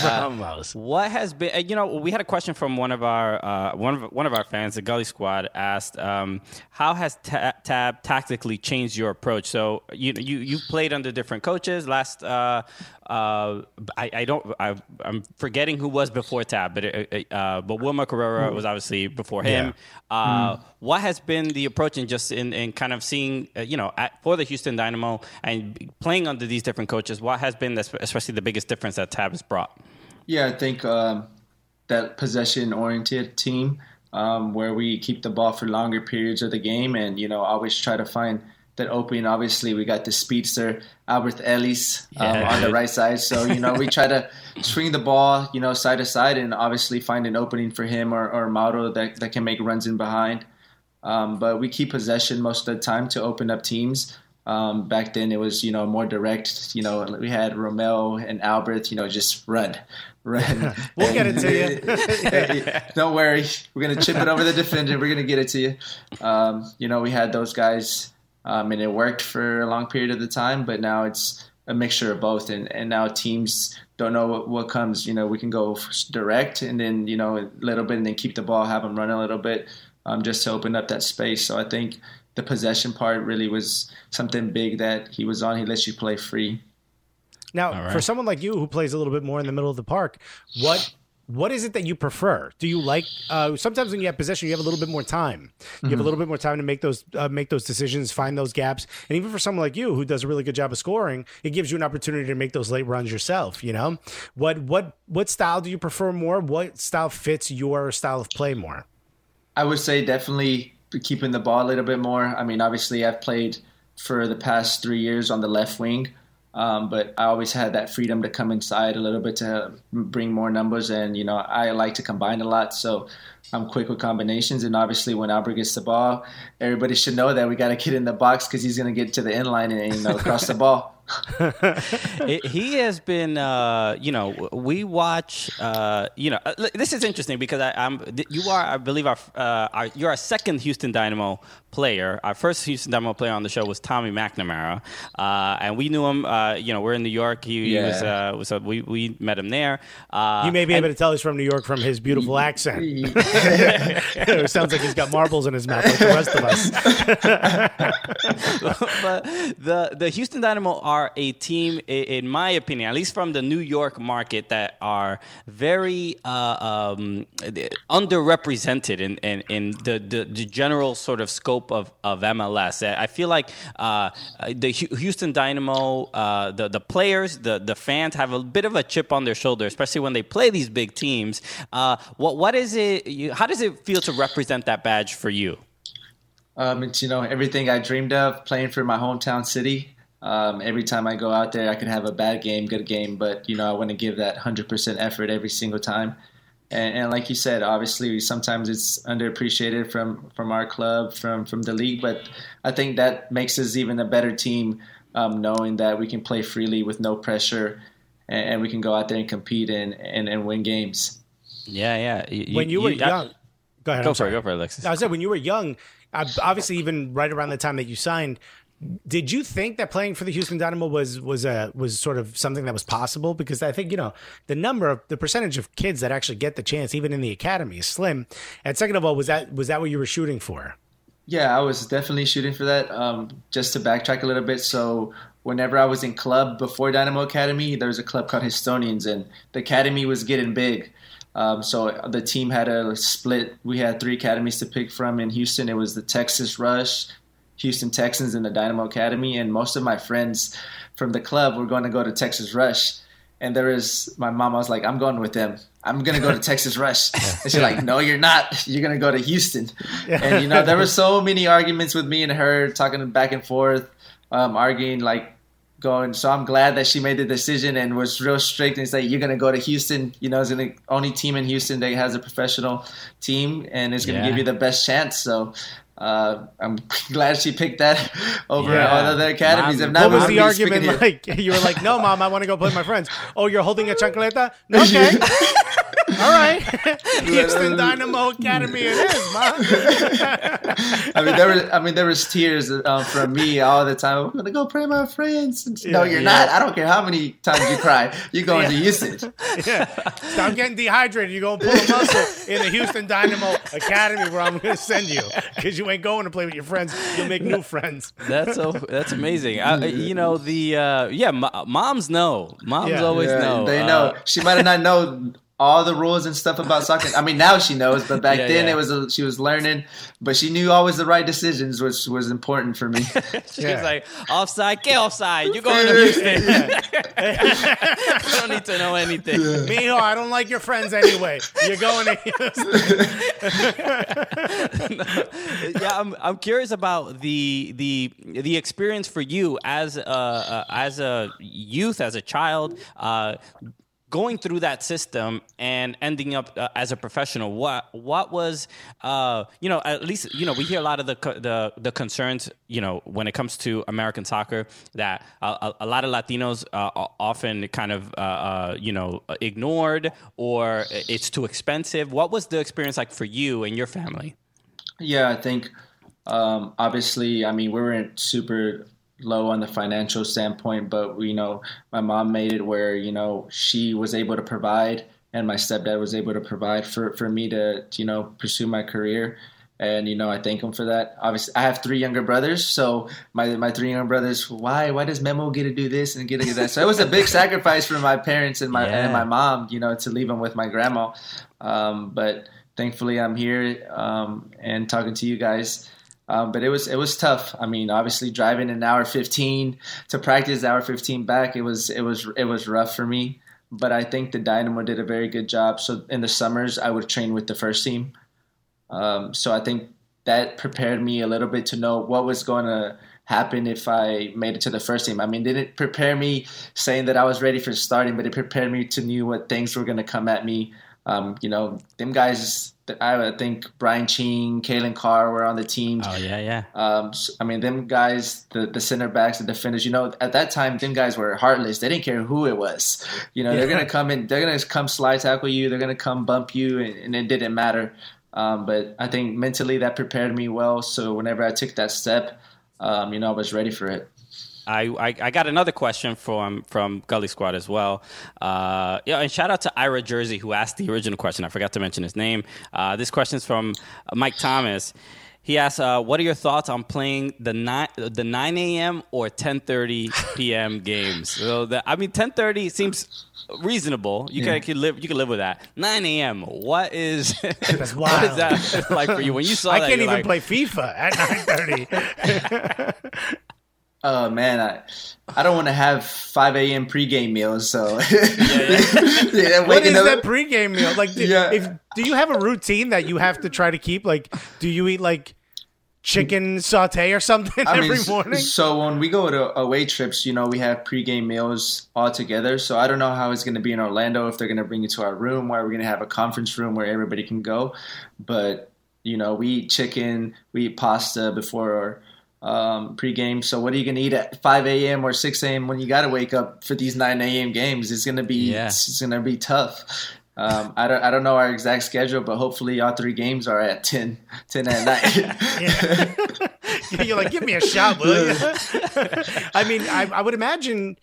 Uh, What has been? uh, You know, we had a question from one of our uh, one of one of our fans, the Gully Squad, asked, um, "How has Ta- Tab tactically changed your approach?" So you you you played under different coaches. Last, uh, uh, I, I don't, I, I'm forgetting who was before Tab, but it, uh, but Wilmer Cabrera was obviously before him. Uh, What has been the approach in just in, in kind of seeing, uh, you know, at, for the Houston Dynamo and playing under these different coaches? What has been, the, especially the biggest difference that Tab has brought? Yeah, I think um, that possession-oriented team um, where we keep the ball for longer periods of the game, and you know, always try to find that opening. Obviously, we got the speedster Alberth Elis um, Yeah, on the right side, so you know, we try to swing the ball, you know, side to side, and obviously find an opening for him or, or Mauro that that can make runs in behind. Um, but we keep possession most of the time to open up teams. Um, back then, it was you know more direct. You know, we had Romell and Alberth. You know, just run, run. We'll get it to you. Don't worry, we're gonna chip it over the defender. We're gonna get it to you. Um, you know, we had those guys, um, and it worked for a long period of the time. But now it's a mixture of both, and, and now teams don't know what, what comes. You know, we can go direct, and then you know a little bit, and then keep the ball, have them run a little bit, um, just to open up that space. So I think the possession part really was something big that he was on. He lets you play free. Now, right. for someone like you who plays a little bit more in the middle of the park, what what is it that you prefer? Do you like? Uh, sometimes when you have possession, you have a little bit more time. You have a little bit more time to make those uh, make those decisions, find those gaps, and even for someone like you who does a really good job of scoring, it gives you an opportunity to make those late runs yourself. You know, what what what style do you prefer more? What style fits your style of play more? I would say definitely keeping the ball a little bit more. I mean, obviously, I've played for the past three years on the left wing, um, but I always had that freedom to come inside a little bit to bring more numbers. And, you know, I like to combine a lot. So I'm quick with combinations. And obviously, when Alberth gets the ball, everybody should know that we got to get in the box because he's going to get to the end line and, you know, cross the ball. It- he has been, uh, you know, we watch, uh, you know, uh, this is interesting because I, I'm, you are, I believe, our, uh, our, you're our second Houston Dynamo player. Our first Houston Dynamo player on the show was Tommy McNamara, uh, and we knew him. Uh, you know, we're in New York. He, he was, Yeah. uh, so we we met him there. Uh, You may be and- able to tell he's from New York from his beautiful accent. it sounds like he's got marbles in his mouth like the rest of us. but the the Houston Dynamo are a team, in my opinion, at least from the New York market, that are very uh, um, underrepresented in, in, in the, the, the general sort of scope of, of MLS. I feel like uh, the Houston Dynamo, uh, the the players, the the fans have a bit of a chip on their shoulder, especially when they play these big teams. Uh, what what is it? You, how does it feel to represent that badge for you? Um, it's you know everything I dreamed of playing for my hometown city. Um, every time I go out there, I can have a bad game, good game, but you know I want to give that hundred percent effort every single time. And, and like you said, obviously sometimes it's underappreciated from from our club, from from the league, but I think that makes us even a better team, um, knowing that we can play freely with no pressure, and, and we can go out there and compete and and, and win games. Yeah, yeah. You- when you, were I- young, go ahead. Go I'm for it. sorry. Go for it, Alexis. I said when you were young, uh, obviously even right around the time that you signed, did you think that playing for the Houston Dynamo was was a was sort of something that was possible? Because I think you know the number of the percentage of kids that actually get the chance, even in the academy, is slim. And second of all, was that was that what you were shooting for? Yeah, I was definitely shooting for that. Um, just to backtrack a little bit, so whenever I was in club before Dynamo Academy, there was a club called Houstonians, and the academy was getting big. Um, so the team had a split. We had three academies to pick from in Houston. It was the Texas Rush, Houston Texans, and the Dynamo Academy. And most of my friends from the club were going to go to Texas Rush. And there is my mom. I was like, I'm going with them. I'm gonna go to Texas Rush. And she's like, No, you're not. You're gonna go to Houston. And you know, there were so many arguments with me and her, talking back and forth, um, arguing like going. So I'm glad that she made the decision and was real strict and said, "You're gonna go to Houston. You know, it's the only team in Houston that has a professional team and it's gonna Yeah. give you the best chance." So. Uh, I'm glad she picked that over Yeah. all other academies. Mom- If not, What was the argument like? You were like, "No, mom, I want to go play with my friends." Oh, you're holding a chancleta? Okay, right. Houston Dynamo Academy, it is, mom. I mean, there was, I mean, there was tears um, from me all the time. I'm gonna go pray my friends. no, you're not. I don't care how many times you cry. You're going to Houston. yeah. Stop getting dehydrated. You're going to pull a muscle in the Houston Dynamo Academy where I'm going to send you because you ain't going to play with your friends. You'll make new friends. That's so that's amazing. I, you know the uh, yeah, mo- moms know. Moms Yeah. always Yeah, know. They Uh, know. she might have not known all the rules and stuff about soccer. I mean, now she knows, but back Yeah, then yeah. it was a, she was learning. But she knew always the right decisions, which was important for me. she Yeah. like offside, get offside. You're going to Houston. you don't need to know anything. Mijo, I don't like your friends anyway. You're going to Houston. yeah, I'm, I'm curious about the the the experience for you as a uh, as a youth, as a child. Uh, going through that system and ending up uh, as a professional, what what was uh, you know at least you know we hear a lot of the the the concerns you know when it comes to American soccer that a, a lot of Latinos uh, often kind of uh, uh, you know ignored or it's too expensive. What was the experience like for you and your family? Yeah, I think um, obviously, I mean, we weren't super low on the financial standpoint, but you know, my mom made it where you know she was able to provide, and my stepdad was able to provide for for me to you know pursue my career. And you know, I thank him for that. Obviously, I have three younger brothers, so my my three younger brothers. Why why does Memo get to do this and get to do that? So it was a big sacrifice for my parents and my yeah. and my mom, you know, to leave them with my grandma. Um, but thankfully, I'm here um, and talking to you guys um, but it was it was tough. I mean, obviously driving an hour fifteen to practice, hour fifteen back, it was it was it was rough for me. But I think the Dynamo did a very good job. So in the summers, I would train with the first team. Um, so I think that prepared me a little bit to know what was going to happen if I made it to the first team. I mean, didn't prepare me saying that I was ready for starting, but it prepared me to knew what things were going to come at me. Um, you know, them guys I think Brian Ching, Calen Carr were on the team. Oh yeah, yeah. Um, so, I mean, them guys, the, the center backs, the defenders. You know, at that time, them guys were heartless. They didn't care who it was. You know, they're gonna come in, they're gonna come slide tackle you, they're gonna come bump you, and, and it didn't matter. Um, but I think mentally that prepared me well. So whenever I took that step, um, you know, I was ready for it. I, I, I, got another question from from Gully Squad as well. Uh, yeah, and shout out to Ira Jersey who asked the original question. I forgot to mention his name. Uh, this question is from Mike Thomas. He asks, uh, "What are your thoughts on playing the nine the nine a.m. or ten thirty p.m. games?" So the, I mean, ten thirty seems reasonable. You yeah. can, live you can live with that. Nine a.m. What is what is that like for you when you saw I that? I can't even like, play FIFA at nine thirty. Oh man, I I don't want to have five a.m. pregame meals. So yeah, yeah. what is up, that pregame meal like? Do, yeah. if, do you have a routine that you have to try to keep? Like, do you eat like chicken saute or something I every mean, morning? So when we go to away trips, you know, we have pregame meals all together. So I don't know how it's going to be in Orlando if they're going to bring you to our room, where we're going to have a conference room where everybody can go. But you know, we eat chicken, we eat pasta before um, pregame. So what are you going to eat at 5 a.m. or 6 a.m. when you got to wake up for these 9 a.m. games? It's going to be yeah. it's going to be tough. Um, I don't I don't know our exact schedule, but hopefully all three games are at 10, 10 at night. You're like, give me a shot, will you? I mean, I, I would imagine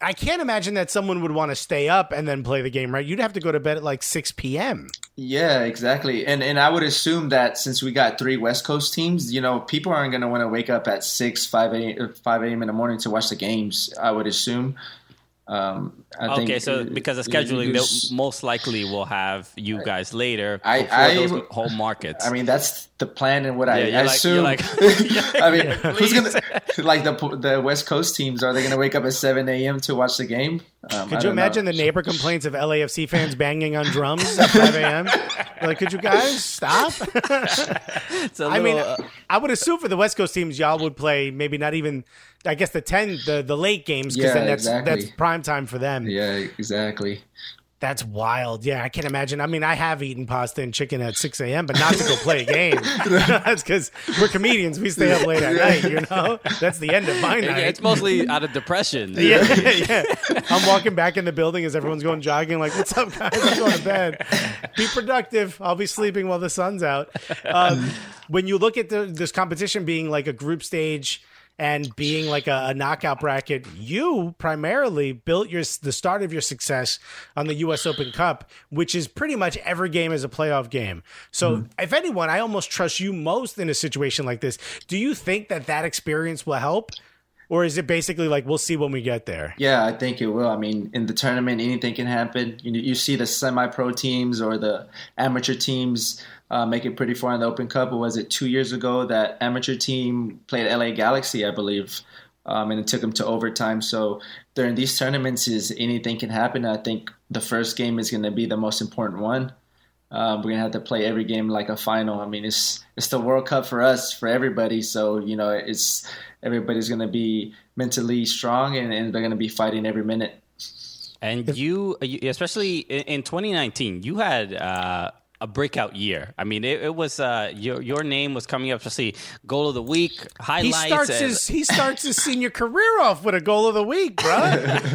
I can't imagine that someone would want to stay up and then play the game, right? You'd have to go to bed at like 6 p.m. Yeah, exactly. And and I would assume that since we got three West Coast teams, you know, people aren't going to want to wake up at 6, 5 a.m. 5 a.m. in the morning to watch the games, I would assume. Um, I okay, so because of scheduling, they most likely will have you guys later I, I, those home markets. I mean, that's the plan and what yeah, I, I like, assume. Like, I mean, who's gonna like the the West Coast teams? Are they gonna wake up at seven a.m. to watch the game? Um, could you imagine know. the neighbor complaints of LAFC fans banging on drums at five a.m.? like, could you guys stop? Little, I mean, uh, I would assume for the West Coast teams, y'all would play maybe not even I guess the ten the the late games because yeah, then that's exactly. that's prime time for them. Yeah, exactly. That's wild. Yeah, I can't imagine. I mean, I have eaten pasta and chicken at 6 a.m., but not to go play a game. That's because we're comedians. We stay up late at night, you know? That's the end of my night. Yeah, it's mostly out of depression. yeah, yeah, yeah. I'm walking back in the building as everyone's going jogging, like, what's up, guys? I'm going to bed. Be productive. I'll be sleeping while the sun's out. Um, when you look at the, this competition being like a group stage – and being like a, a, knockout bracket, you primarily built your the start of your success on the U.S. Open Cup, which is pretty much every game is a playoff game. So, mm. if anyone, I almost trust you most in a situation like this. Do you think that that experience will help? Or is it basically like we'll see when we get there? Yeah, I think it will. I mean, in the tournament, anything can happen. You, you see the semi-pro teams or the amateur teams uh, make it pretty far in the Open Cup. Or was it two years ago that amateur team played LA Galaxy, I believe, um, and it took them to overtime. So during these tournaments, is anything can happen. I think the first game is going to be the most important one. Um, we're gonna have to play every game like a final. I mean, it's it's the World Cup for us, for everybody. So you know, it's everybody's gonna be mentally strong and, and they're gonna be fighting every minute. And you, you- especially in, in 2019, you had uh, a breakout year. I mean, it, it was uh, your your name was coming up, to see goal of the week, He highlights. starts and- his he starts his senior career off with a goal of the week, bro.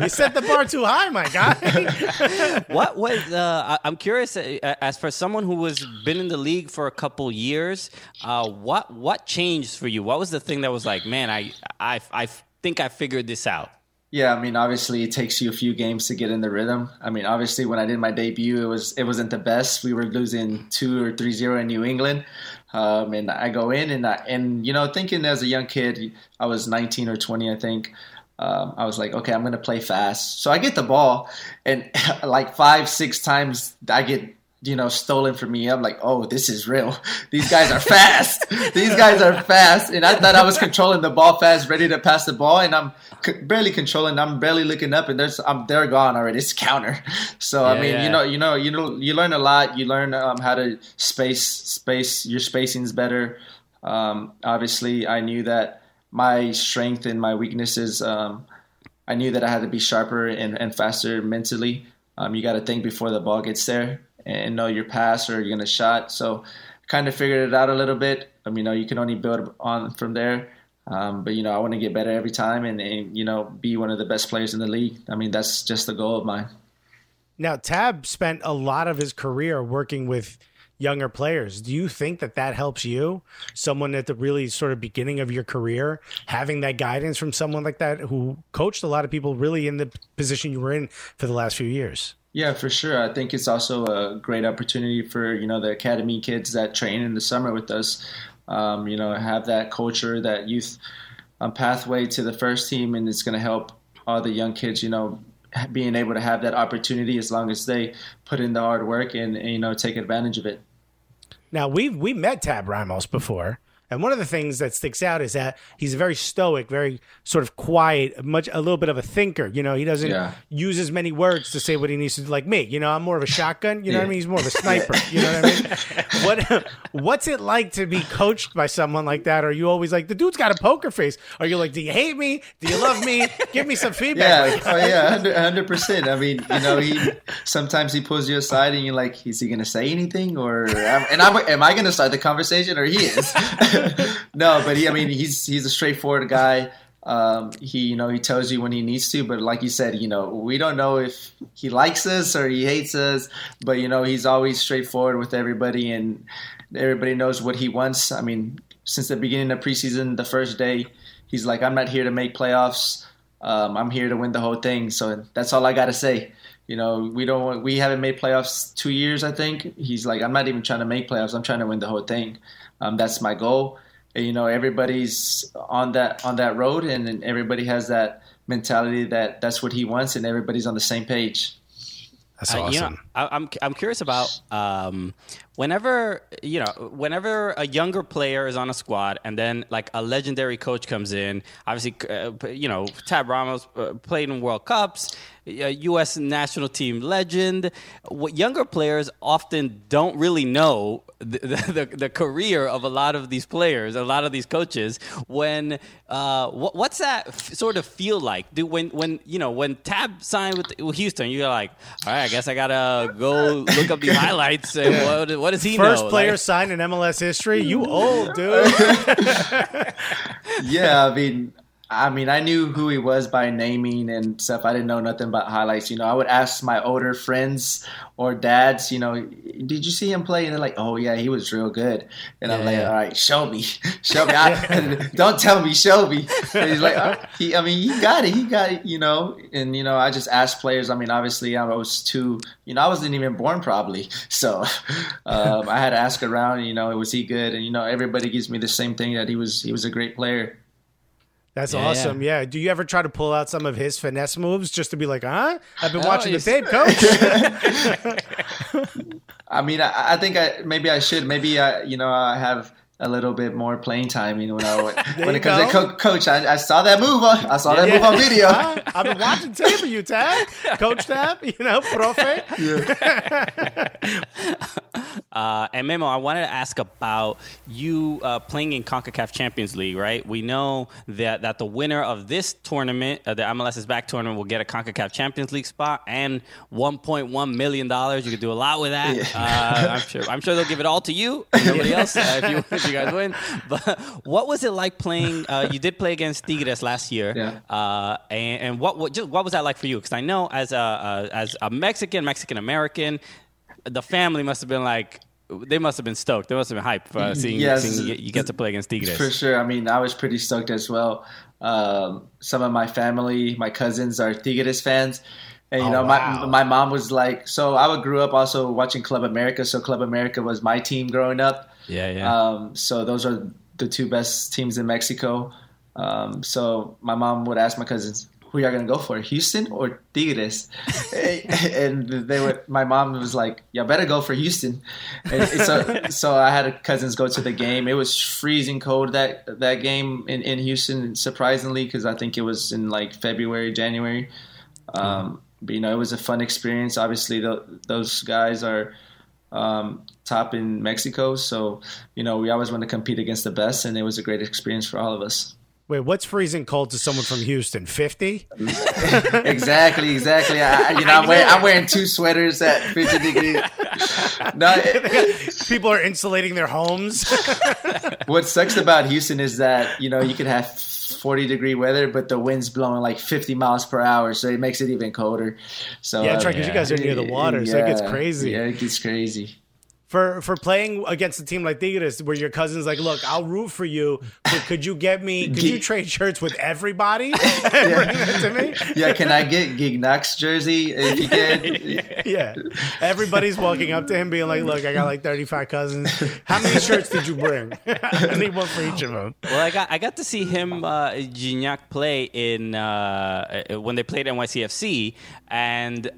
you set the bar too high, my guy. what was uh, I'm curious uh, as for someone who has been in the league for a couple years, uh, what what changed for you? What was the thing that was like, man, I I I think I figured this out. Yeah, I mean, obviously, it takes you a few games to get in the rhythm. I mean, obviously, when I did my debut, it was it wasn't the best. We were losing two or three zero in New England, um, and I go in and I, and you know, thinking as a young kid, I was 19 or 20, I think. Um, I was like, okay, I'm gonna play fast. So I get the ball, and like five, six times, I get you know stolen from me. I'm like, oh, this is real. These guys are fast. These guys are fast, and I thought I was controlling the ball fast, ready to pass the ball, and I'm c- barely controlling. I'm barely looking up, and there's I'm they're gone already. It's counter. So I mean, yeah. you know, you know, you know, you learn a lot. You learn um, how to space space. Your spacing's better. Um, obviously, I knew that my strength and my weaknesses. Um, I knew that I had to be sharper and, and faster mentally. Um, you got to think before the ball gets there and know your pass or you're gonna shot. So, kind of figured it out a little bit. I mean, you know, you can only build on from there. Um, but you know, I want to get better every time and, and you know be one of the best players in the league. I mean, that's just the goal of mine. Now, Tab spent a lot of his career working with younger players. Do you think that that helps you, someone at the really sort of beginning of your career, having that guidance from someone like that who coached a lot of people really in the position you were in for the last few years? Yeah, for sure. I think it's also a great opportunity for you know the academy kids that train in the summer with us. Um, you know, have that culture, that youth um, pathway to the first team, and it's going to help all the young kids. You know, being able to have that opportunity as long as they put in the hard work and, and you know take advantage of it. Now we've we met Tab Ramos before, and one of the things that sticks out is that he's very stoic, very sort of quiet, much a little bit of a thinker. You know, he doesn't Yeah. use as many words to say what he needs to do. Like me, you know, I'm more of a shotgun. You know what I mean? He's more of a sniper. You know what I mean? what What's it like to be coached by someone like that? Are you always like the dude's got a poker face? Are you like, do you hate me? Do you love me? Give me some feedback. Yeah, oh yeah, hundred percent. I mean, you know, he sometimes he pulls you aside and you're like, is he gonna say anything, or and I'm, am I gonna start the conversation, or he is? no, but he, I mean, he's he's a straightforward guy. Um, he, you know, he tells you when he needs to, but like you said, you know, we don't know if he likes us or he hates us, but you know, he's always straightforward with everybody, and everybody knows what he wants. I mean, since the beginning of preseason, the first day, he's like, I'm not here to make playoffs. Um, I'm here to win the whole thing. So that's all I got to say. You know, we don't, we haven't made playoffs two years, I think. He's like, I'm not even trying to make playoffs. I'm trying to win the whole thing. Um, that's my goal. And, you know, everybody's on that, on that road and, and everybody has that mentality that that's what he wants and everybody's on the same page. That's Uh, awesome. you know, I, I'm I'm curious about um, whenever you know whenever a younger player is on a squad and then like a legendary coach comes in. Obviously, uh, you know Tab Ramos uh, played in World Cups, uh, U.S. national team legend. What younger players often don't really know the, the, the career of a lot of these players, a lot of these coaches. When uh, what, what's that f- sort of feel like? Do when when you know when Tab signed with with Houston, you're like, all right, I guess I gotta go look up these highlights. And what, what does he First know? player Like, signed in MLS history. You old dude. yeah, I mean, I mean, I knew who he was by naming and stuff. I didn't know nothing about highlights. You know, I would ask my older friends or dads, you know, did you see him play? And they're like, oh yeah, he was real good. And I'm like, Yeah. all right, show me, show me. I, don't tell me, show me. And he's like, "Oh, he, I mean, he got it, he got it, you know. And you know, I just asked players. I mean, obviously, I was too, you know, I wasn't even born probably, so um, I had to ask around. You know, was he good? And you know, everybody gives me the same thing that he was. He was a great player. That's Yeah, awesome. Yeah. Do you ever try to pull out some of his finesse moves just to be like, huh? I've been Oh, watching the tape, coach. I mean, I, I think I maybe I should. Maybe I, you know, I have a little bit more playing time. You know, when, I, when it comes to co- coach, I, I saw that move. On, I saw that move on video. Huh? I've been watching tape of you, Tab. Coach Tab, you know, profe. Uh, and Memo, I wanted to ask about you uh, playing in CONCACAF Champions League, right? We know that, that the winner of this tournament, uh, the MLS is back tournament, will get a CONCACAF Champions League spot and $1.1 million. You could do a lot with that. Uh, I'm sure I'm sure they'll give it all to you and nobody else uh, if, you, if you guys win. But what was it like playing? Uh, you did play against Tigres last year. Yeah. Uh, and, and what, what, just, what was that like for you? Because I know as a, as a Mexican, Mexican American, the family must have been like they must have been stoked. They must have been hyped uh, seeing, Yes. seeing you, get, you get to play against Tigres. For sure. I mean, I was pretty stoked as well. Um, some of my family, my cousins are Tigres fans. And, you Oh, know, wow. my, my mom was like, so I would grew up also watching Club America. So Club America was my team growing up. Yeah, yeah. Um, so those are the two best teams in Mexico. Um, so my mom would ask my cousins, "Who y'all gonna go for, Houston or Tigres?" and they would. My mom was like, "Y'all better go for Houston." And so, so I had cousins go to the game. It was freezing cold that that game in, in Houston, surprisingly, because I think it was in like February, January. Um, but you know, it was a fun experience. Obviously, tho- those guys are um, top in Mexico. So, you know, we always want to compete against the best, and it was a great experience for all of us. Wait, what's freezing cold to someone from Houston? 50? exactly, exactly. I, you know, I'm wearing, I'm wearing two sweaters at 50 degrees. No, it- People are insulating their homes. what sucks about Houston is that you know you could have 40 degree weather, but the wind's blowing like 50 miles per hour, so it makes it even colder. So yeah, that's uh, right, because you guys are near the water, so it gets crazy. Yeah, it gets crazy. For for playing against a team like Tigres, where your cousin's like, look, I'll root for you, but could you get me, could you trade shirts with everybody? and bring them to me? Yeah, can I get Gignac's jersey if you can? Yeah. Everybody's walking up to him being like, look, I got like 35 cousins. How many shirts did you bring? I need one for each of them. well, I got I got to see him uh, Gignac play in uh, uh, when they played NYCFC, and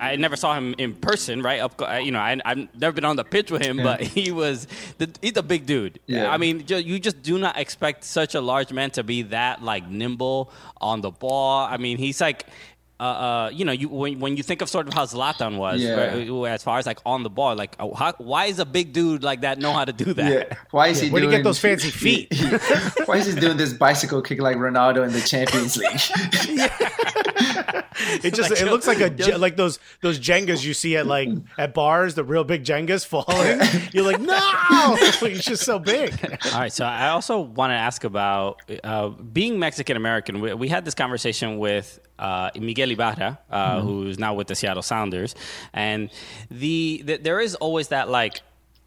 I never saw him in person. Right up, you know, I, I've never been on the pitch with him, but he was the, he's a big dude. Yeah. I mean, you just do not expect such a large man to be that like nimble on the ball. I mean, he's like. Uh, uh, you know, you when, when you think of sort of how Zlatan was, Yeah. right, as far as like on the ball, like uh, how, why is a big dude like that know how to do that? Yeah. Why is he Where do doing? you get those fancy feet? Why is he doing this bicycle kick like Ronaldo in the Champions League? It just it looks like a Je- like those those Jengas you see at like at bars, the real big Jengas falling. You're like, no, he's just so big. All right, so I also want to ask about uh, being Mexican American. We, we had this conversation with uh, Miguel Ibarra, uh, who's now with the Seattle Sounders, and the, the there is always that like.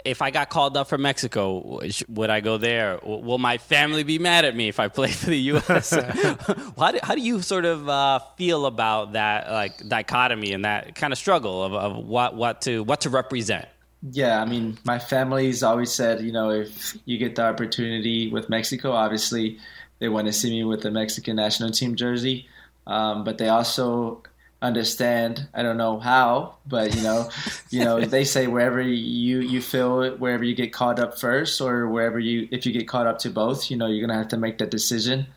If I got called up from Mexico, would I go there? Will my family be mad at me if I play for the U.S.? how, do, how do you sort of uh, feel about that like dichotomy and that kind of struggle of, of what what to what to represent? Yeah, I mean, my family's always said, you know, if you get the opportunity with Mexico, obviously they want to see me with the Mexican national team jersey. Um, but they also understand. I don't know how, but you know, you know, they say wherever you you feel it, wherever you get caught up first, or wherever you if you get caught up to both, you know, you're gonna have to make that decision.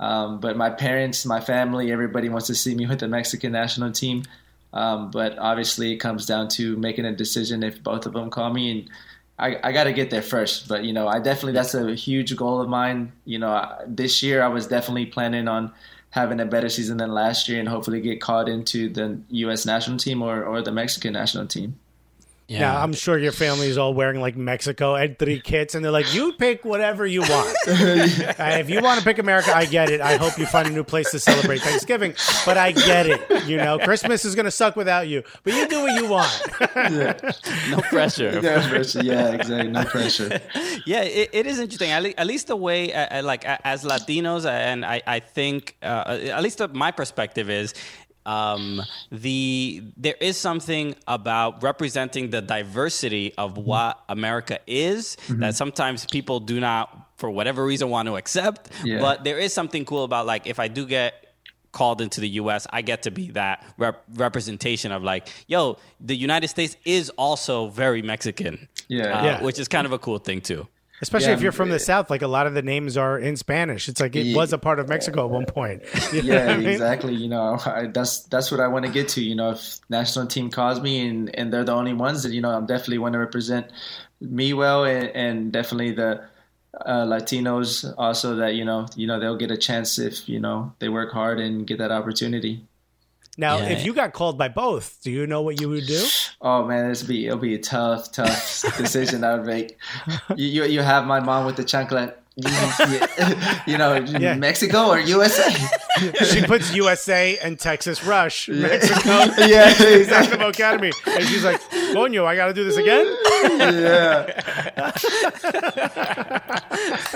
Um, but my parents, my family, everybody wants to see me with the Mexican national team. Um, but obviously, it comes down to making a decision if both of them call me, and I, I got to get there first. But you know, I definitely that's a huge goal of mine. You know, I- this year I was definitely planning on having a better season than last year, and hopefully get caught into the U.S. national team or or the Mexican national team. Yeah, I'm sure your family is all wearing like Mexico and three kits, and they're like, "You pick whatever you want. Uh, if you want to pick America, I get it. I hope you find a new place to celebrate Thanksgiving, but I get it. You know, Christmas is gonna suck without you, but you do what you want. no pressure. No pressure. Yeah, exactly. No pressure. yeah, it, it is interesting. At, le- at least the way, uh, uh, like a- as Latinos, and I, I think, uh, at least my perspective is, um, the there is something about representing the diversity of what America is that sometimes people do not, for whatever reason, want to accept. Yeah. But there is something cool about like if I do get called into the U.S., I get to be that rep- representation of like, yo, the United States is also very Mexican. Yeah. uh, Yeah. which is kind of a cool thing too. Especially Yeah, if you're from the south, like a lot of the names are in Spanish. It's like it Yeah. was a part of Mexico at one point. You know yeah, I mean? exactly. You know, I, that's that's what I want to get to. You know, if national team calls me and, and they're the only ones, that you know, I'm definitely want to represent me well, and, and definitely the uh, Latinos also that you know, you know, they'll get a chance if you know they work hard and get that opportunity. Now, Yeah. if you got called by both, do you know what you would do? Oh man, this be it'll be a tough, tough decision I would make. You, you you have my mom with the chancleta. You, you know, Yeah. Mexico or USA? She puts USA and Texas Rush, Mexico, yeah, exactly. Mexico Academy, and she's like, "Coño, I got to do this again." yeah.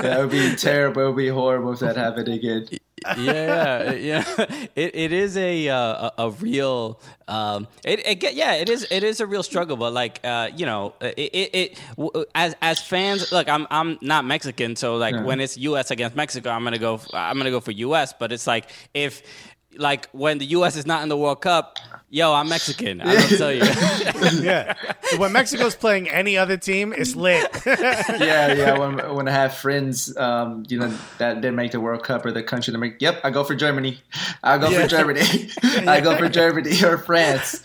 that would be terrible. It would be horrible if that happened again. Yeah, yeah, yeah. It it is a uh, a, a real um it, it yeah it is it is a real struggle but like uh you know it it, it w- as as fans look I'm I'm not Mexican so like when it's U.S. against Mexico I'm gonna go I'm gonna go for U.S. but it's like if like when the U.S. is not in the World Cup yo I'm Mexican I don't tell you Yeah, when Mexico's playing any other team, it's lit. Yeah, yeah. When, when I have friends, um, you know, that didn't make the World Cup or the country to make, yep, I go for Germany. I go Yeah. for Germany. I go for Germany or France.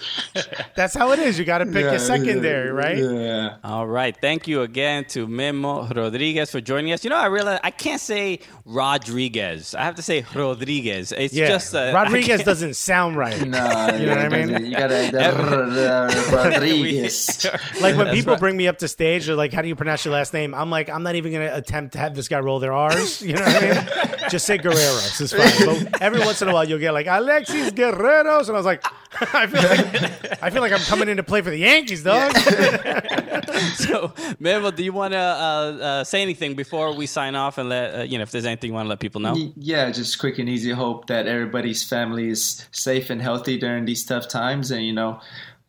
That's how it is. You got to pick Yeah, your secondary, yeah, right? Yeah. All right. Thank you again to Memo Rodriguez for joining us. You know, I realize I can't say Rodriguez. I have to say Rodriguez. It's Yeah, just uh, I Rodriguez doesn't sound right. No, You know what I mean? You gotta uh, Rodriguez. Like when people right. bring me up to stage, they're like, "How do you pronounce your last name?" I'm like, "I'm not even gonna attempt to have this guy roll their R's." You know what I mean? Just say Guerreros. It's fine. But every once in a while, you'll get like Alexis Guerreros, and I was like, I feel like I feel like I'm coming in to play for the Yankees, dog. so, Memo, do you want to uh, uh, say anything before we sign off and let uh, you know if there's anything you want to let people know? Yeah, just quick and easy. Hope that everybody's family is safe and healthy during these tough times, and you know,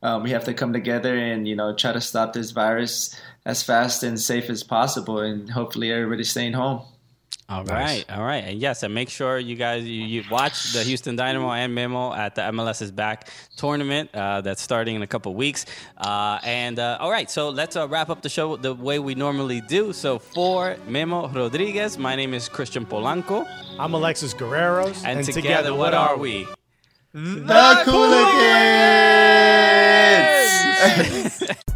um, we have to come together and you know try to stop this virus as fast and safe as possible, and hopefully everybody's staying home. All right, all right, and yes, and make sure you guys you, you watch the Houston Dynamo and Memo at the MLS is back tournament uh, that's starting in a couple weeks. Uh, and uh, all right, so let's uh, wrap up the show the way we normally do. So for Memo Rodriguez, my name is Christian Polanco, I'm Alexis Guerreros, and, together, what are we? The Cooligans!